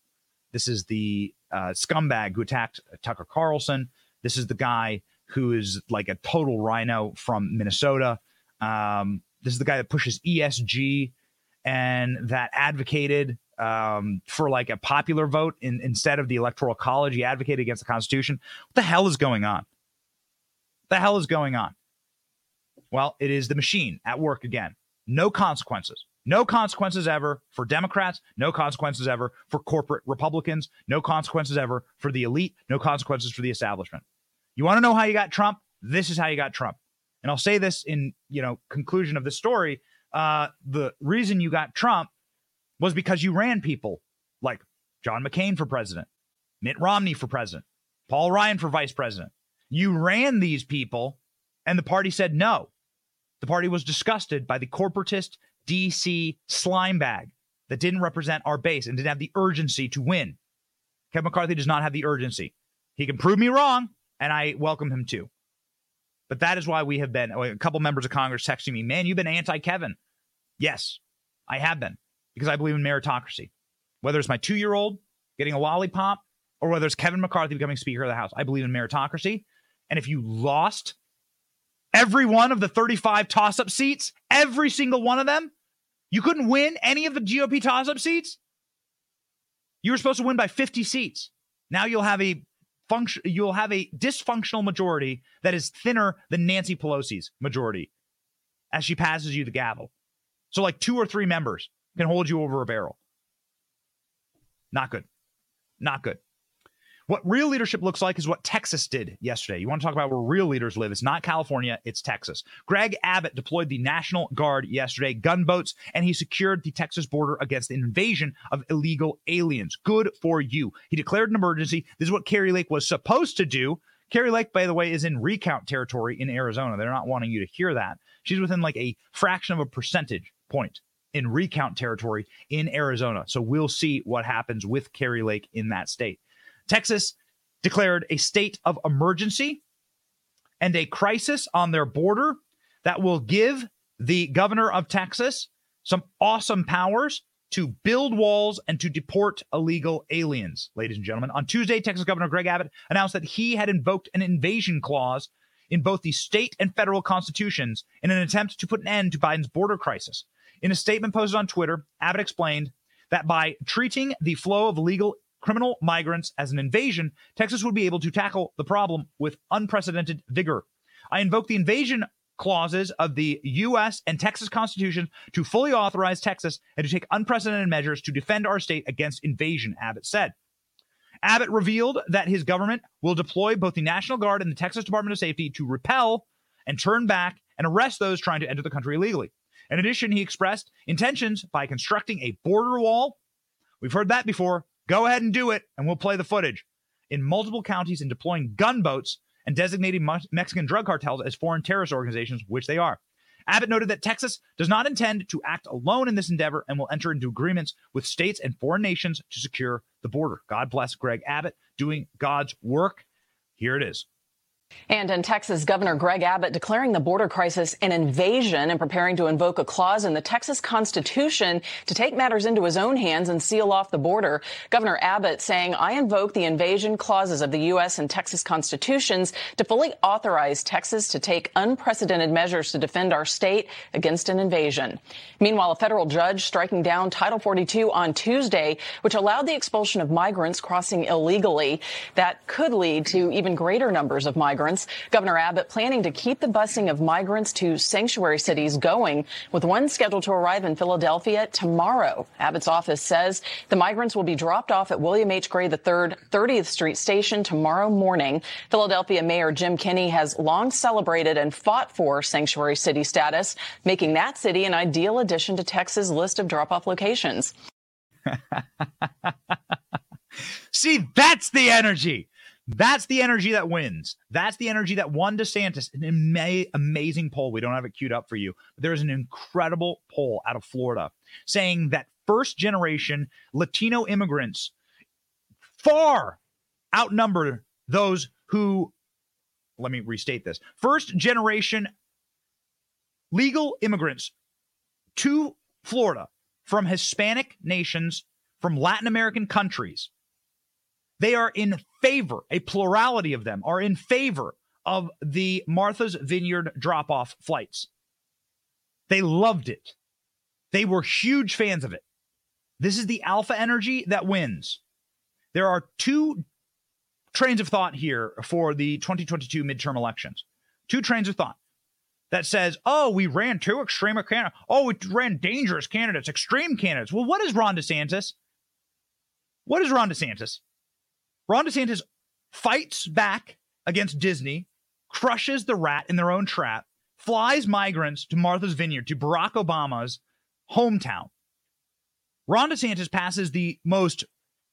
This is the uh, scumbag who attacked Tucker Carlson. This is the guy who is like a total RINO from Minnesota. Um, this is the guy that pushes ESG and that advocated um, for like a popular vote in, instead of the electoral college. He advocated against the Constitution. What the hell is going on? The hell is going on? Well, it is the machine at work again. No consequences. No consequences ever for Democrats, no consequences ever for corporate Republicans, no consequences ever for the elite, no consequences for the establishment. You want to know how you got Trump? This is how you got Trump. And I'll say this in, you know, conclusion of the story, uh, the reason you got Trump was because you ran people like John McCain for president, Mitt Romney for president, Paul Ryan for vice president. You ran these people and the party said no. The party was disgusted by the corporatist DC slime bag that didn't represent our base and didn't have the urgency to win. Kevin McCarthy does not have the urgency. He can prove me wrong, and I welcome him too. But that is why we have been a couple members of Congress texting me, man, you've been anti Kevin. Yes, I have been because I believe in meritocracy. Whether it's my two year old getting a lollipop or whether it's Kevin McCarthy becoming Speaker of the House, I believe in meritocracy. And if you lost Every one of the 35 toss up seats, every single one of them, you couldn't win any of the GOP toss up seats. You were supposed to win by 50 seats. Now you'll have a function you'll have a dysfunctional majority that is thinner than Nancy Pelosi's majority as she passes you the gavel. So like two or three members can hold you over a barrel. Not good. Not good. What real leadership looks like is what Texas did yesterday. You want to talk about where real leaders live? It's not California, it's Texas. Greg Abbott deployed the National Guard yesterday, gunboats, and he secured the Texas border against the invasion of illegal aliens. Good for you. He declared an emergency. This is what Kari Lake was supposed to do. Kari Lake, by the way, is in recount territory in Arizona. They're not wanting you to hear that. She's within like a fraction of a percentage point in recount territory in Arizona. So we'll see what happens with Kari Lake in that state. Texas declared a state of emergency and a crisis on their border that will give the governor of Texas some awesome powers to build walls and to deport illegal aliens, ladies and gentlemen. On Tuesday, Texas Governor Greg Abbott announced that he had invoked an invasion clause in both the state and federal constitutions in an attempt to put an end to Biden's border crisis. In a statement posted on Twitter, Abbott explained that by treating the flow of illegal criminal migrants as an invasion, Texas would be able to tackle the problem with unprecedented vigor. I invoke the invasion clauses of the U.S. and Texas Constitution to fully authorize Texas and to take unprecedented measures to defend our state against invasion, Abbott said. Abbott revealed that his government will deploy both the National Guard and the Texas Department of Safety to repel and turn back and arrest those trying to enter the country illegally. In addition, he expressed intentions by constructing a border wall. We've heard that before Go ahead and do it, and we'll play the footage. In multiple counties and deploying gunboats and designating Mexican drug cartels as foreign terrorist organizations, which they are. Abbott noted that Texas does not intend to act alone in this endeavor and will enter into agreements with states and foreign nations to secure the border. God bless Greg Abbott doing God's work. Here it is. And in Texas, Governor Greg Abbott declaring the border crisis an invasion and preparing to invoke a clause in the Texas Constitution to take matters into his own hands and seal off the border. Governor Abbott saying, I invoke the invasion clauses of the U.S. and Texas Constitutions to fully authorize Texas to take unprecedented measures to defend our state against an invasion. Meanwhile, a federal judge striking down Title 42 on Tuesday, which allowed the expulsion of migrants crossing illegally. That could lead to even greater numbers of migrants migrants. Governor Abbott planning to keep the busing of migrants to sanctuary cities going, with one scheduled to arrive in Philadelphia tomorrow. Abbott's office says the migrants will be dropped off at William H. Gray III 30th Street Station tomorrow morning. Philadelphia Mayor Jim Kenney has long celebrated and fought for sanctuary city status, making that city an ideal addition to Texas' list of drop-off locations. See, that's the energy. That's the energy that wins. That's the energy that won DeSantis. An ama- amazing poll. We don't have it queued up for you. But there's an incredible poll out of Florida saying that first generation Latino immigrants far outnumber those who, let me restate this first generation legal immigrants to Florida from Hispanic nations, from Latin American countries they are in favor, a plurality of them are in favor of the Martha's Vineyard drop off flights. They loved it. They were huge fans of it. This is the alpha energy that wins. There are two trains of thought here for the 2022 midterm elections. Two trains of thought that says, oh, we ran two extreme candidates. Oh, we ran dangerous candidates, extreme candidates. Well, what is Ron DeSantis? What is Ron DeSantis? Ron DeSantis fights back against Disney, crushes the rat in their own trap, flies migrants to Martha's Vineyard, to Barack Obama's hometown. Ron DeSantis passes the most,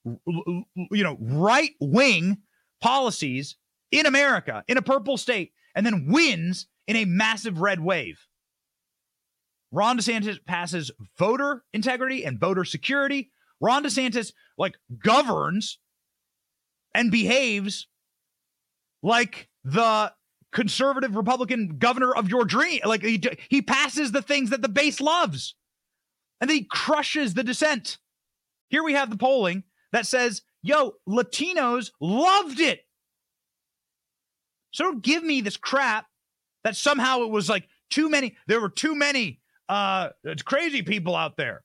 you know, right wing policies in America in a purple state and then wins in a massive red wave. Ron DeSantis passes voter integrity and voter security. Ron DeSantis like governs and behaves like the conservative Republican governor of your dream. Like he, he passes the things that the base loves and he crushes the dissent. Here we have the polling that says, yo, Latinos loved it. So don't give me this crap that somehow it was like too many, there were too many uh crazy people out there.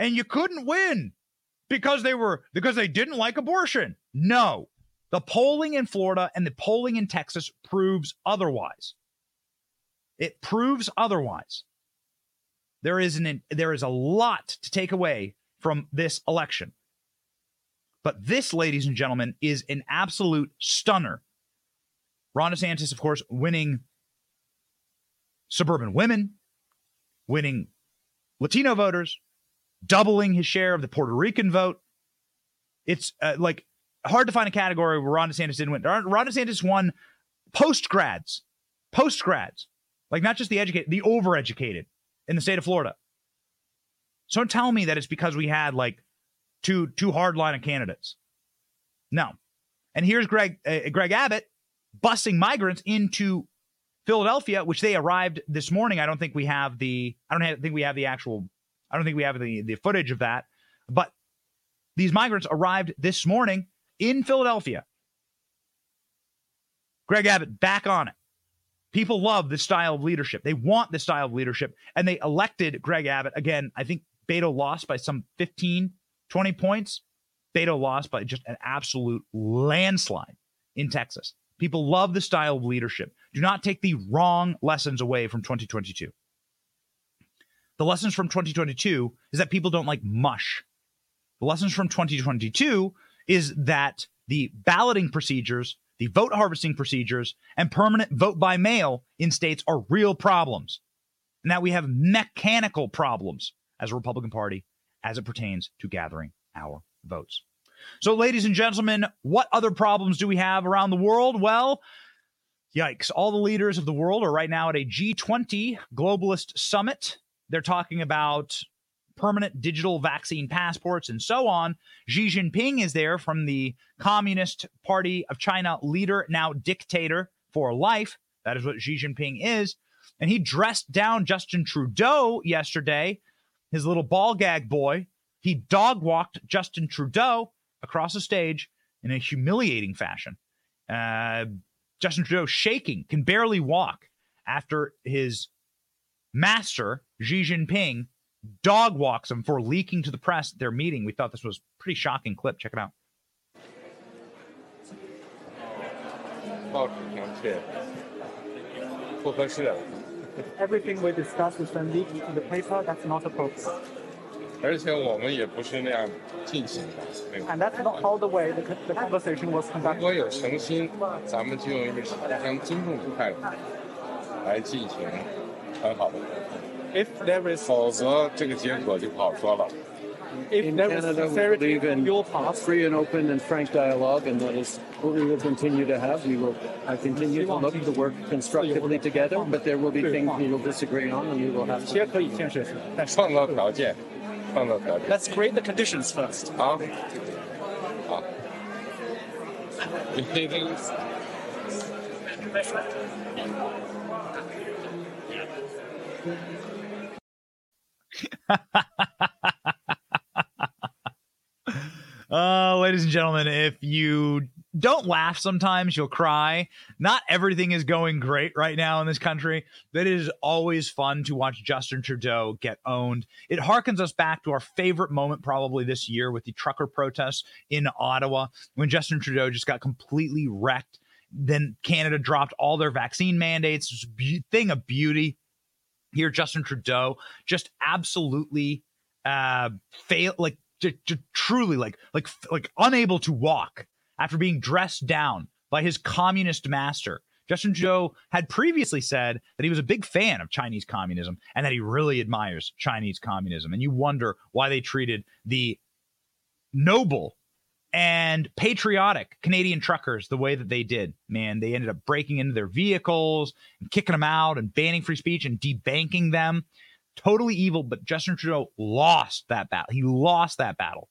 And you couldn't win because they were because they didn't like abortion. No. The polling in Florida and the polling in Texas proves otherwise. It proves otherwise. There is an there is a lot to take away from this election. But this, ladies and gentlemen, is an absolute stunner. Ron DeSantis, of course, winning suburban women, winning Latino voters, doubling his share of the Puerto Rican vote. It's uh, like hard to find a category where Ron DeSantis didn't win. Ron DeSantis won post grads, post grads, like not just the educated, the overeducated in the state of Florida. So don't tell me that it's because we had like two two hardline candidates. No. And here's Greg uh, Greg Abbott busing migrants into Philadelphia, which they arrived this morning. I don't think we have the I don't have, think we have the actual I don't think we have the the footage of that. But these migrants arrived this morning in Philadelphia. Greg Abbott back on it. People love this style of leadership. They want this style of leadership. And they elected Greg Abbott. Again, I think Beto lost by some 15, 20 points. Beto lost by just an absolute landslide in Texas. People love the style of leadership. Do not take the wrong lessons away from 2022. The lessons from 2022 is that people don't like mush. The lessons from 2022 is that the balloting procedures, the vote harvesting procedures, and permanent vote by mail in states are real problems. And that we have mechanical problems as a Republican Party as it pertains to gathering our votes. So, ladies and gentlemen, what other problems do we have around the world? Well, yikes. All the leaders of the world are right now at a G20 globalist summit. They're talking about permanent digital vaccine passports and so on. Xi Jinping is there from the Communist Party of China leader, now dictator for life. That is what Xi Jinping is. And he dressed down Justin Trudeau yesterday, his little ball gag boy. He dog walked Justin Trudeau across the stage in a humiliating fashion. Uh, Justin Trudeau shaking, can barely walk after his master, Xi Jinping, dog walks him for leaking to the press their meeting. We thought this was pretty shocking clip. Check it out. Everything we discussed is then leaked in the paper. That's not appropriate. 而且我们也不是那样进行的。 And that's not how the way the, the conversation was 如 conducted. 果有诚心，咱们就用一个互相尊重的态度来进行 很好的， If there is 否则这个结果就不好说了。 if In there is Canada, we sincerity believe on in your part, free and open and frank dialogue, and that is what we will continue to have. We will uh, continue to look to work constructively together, but there will be things we will disagree on, and we will have 皆 to. 可以建设性，但是创造条件，创造条件。 Let's create the conditions first. 好，好。这个 Uh, ladies and gentlemen, if you don't laugh sometimes, you'll cry. Not everything is going great right now in this country. That is always fun to watch Justin Trudeau get owned. It harkens us back to our favorite moment probably this year with the trucker protests in Ottawa when Justin Trudeau just got completely wrecked. Then Canada dropped all their vaccine mandates. It's a be- thing of beauty. Here, Justin Trudeau just absolutely uh fail like truly like like like unable to walk after being dressed down by his communist master. Justin Trudeau had previously said that he was a big fan of Chinese communism and that he really admires Chinese communism. And you wonder why they treated the noble and patriotic Canadian truckers the way that they did. Man, they ended up breaking into their vehicles and kicking them out and banning free speech and debanking them totally evil, but Justin Trudeau lost that battle. He lost that battle.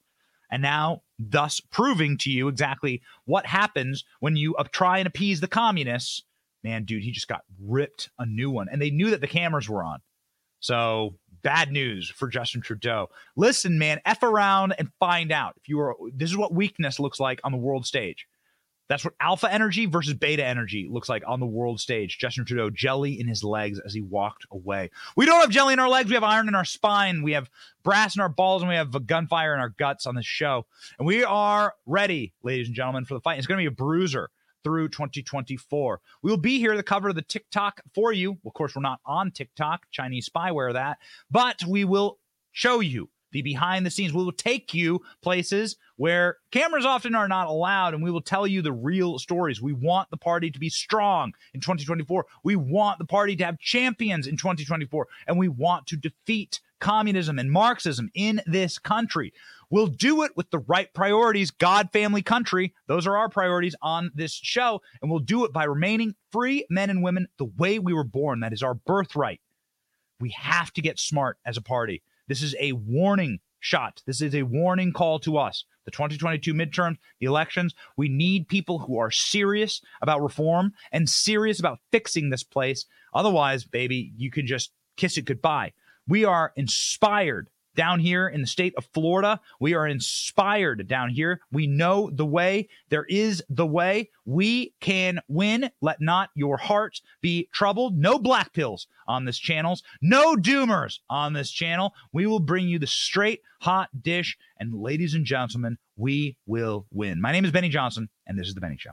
And now, thus proving to you exactly what happens when you try and appease the communists. Man, dude, he just got ripped a new one. And they knew that the cameras were on. So, bad news for Justin Trudeau. Listen, man, F around and find out if you are. This is what weakness looks like on the world stage. That's what alpha energy versus beta energy looks like on the world stage. Justin Trudeau, jelly in his legs as he walked away. We don't have jelly in our legs. We have iron in our spine. We have brass in our balls, and we have gunfire in our guts on this show. And we are ready, ladies and gentlemen, for the fight. It's going to be a bruiser through 2024. We will be here to cover the TikTok for you. Of course, we're not on TikTok, Chinese spyware that, but we will show you the behind the scenes. We will take you places where cameras often are not allowed, and we will tell you the real stories. We want the party to be strong in 2024. We want the party to have champions in 2024, and we want to defeat communism and Marxism in this country. We'll do it with the right priorities God, family, country. Those are our priorities on this show. And we'll do it by remaining free men and women the way we were born. That is our birthright. We have to get smart as a party. This is a warning shot. This is a warning call to us. The 2022 midterms, the elections, we need people who are serious about reform and serious about fixing this place. Otherwise, baby, you can just kiss it goodbye. We are inspired down here in the state of Florida. We are inspired down here. We know the way. There is the way. We can win. Let not your heart be troubled. No black pills on this channel. No doomers on this channel. We will bring you the straight hot dish. And ladies and gentlemen, we will win. My name is Benny Johnson, and this is The Benny Show.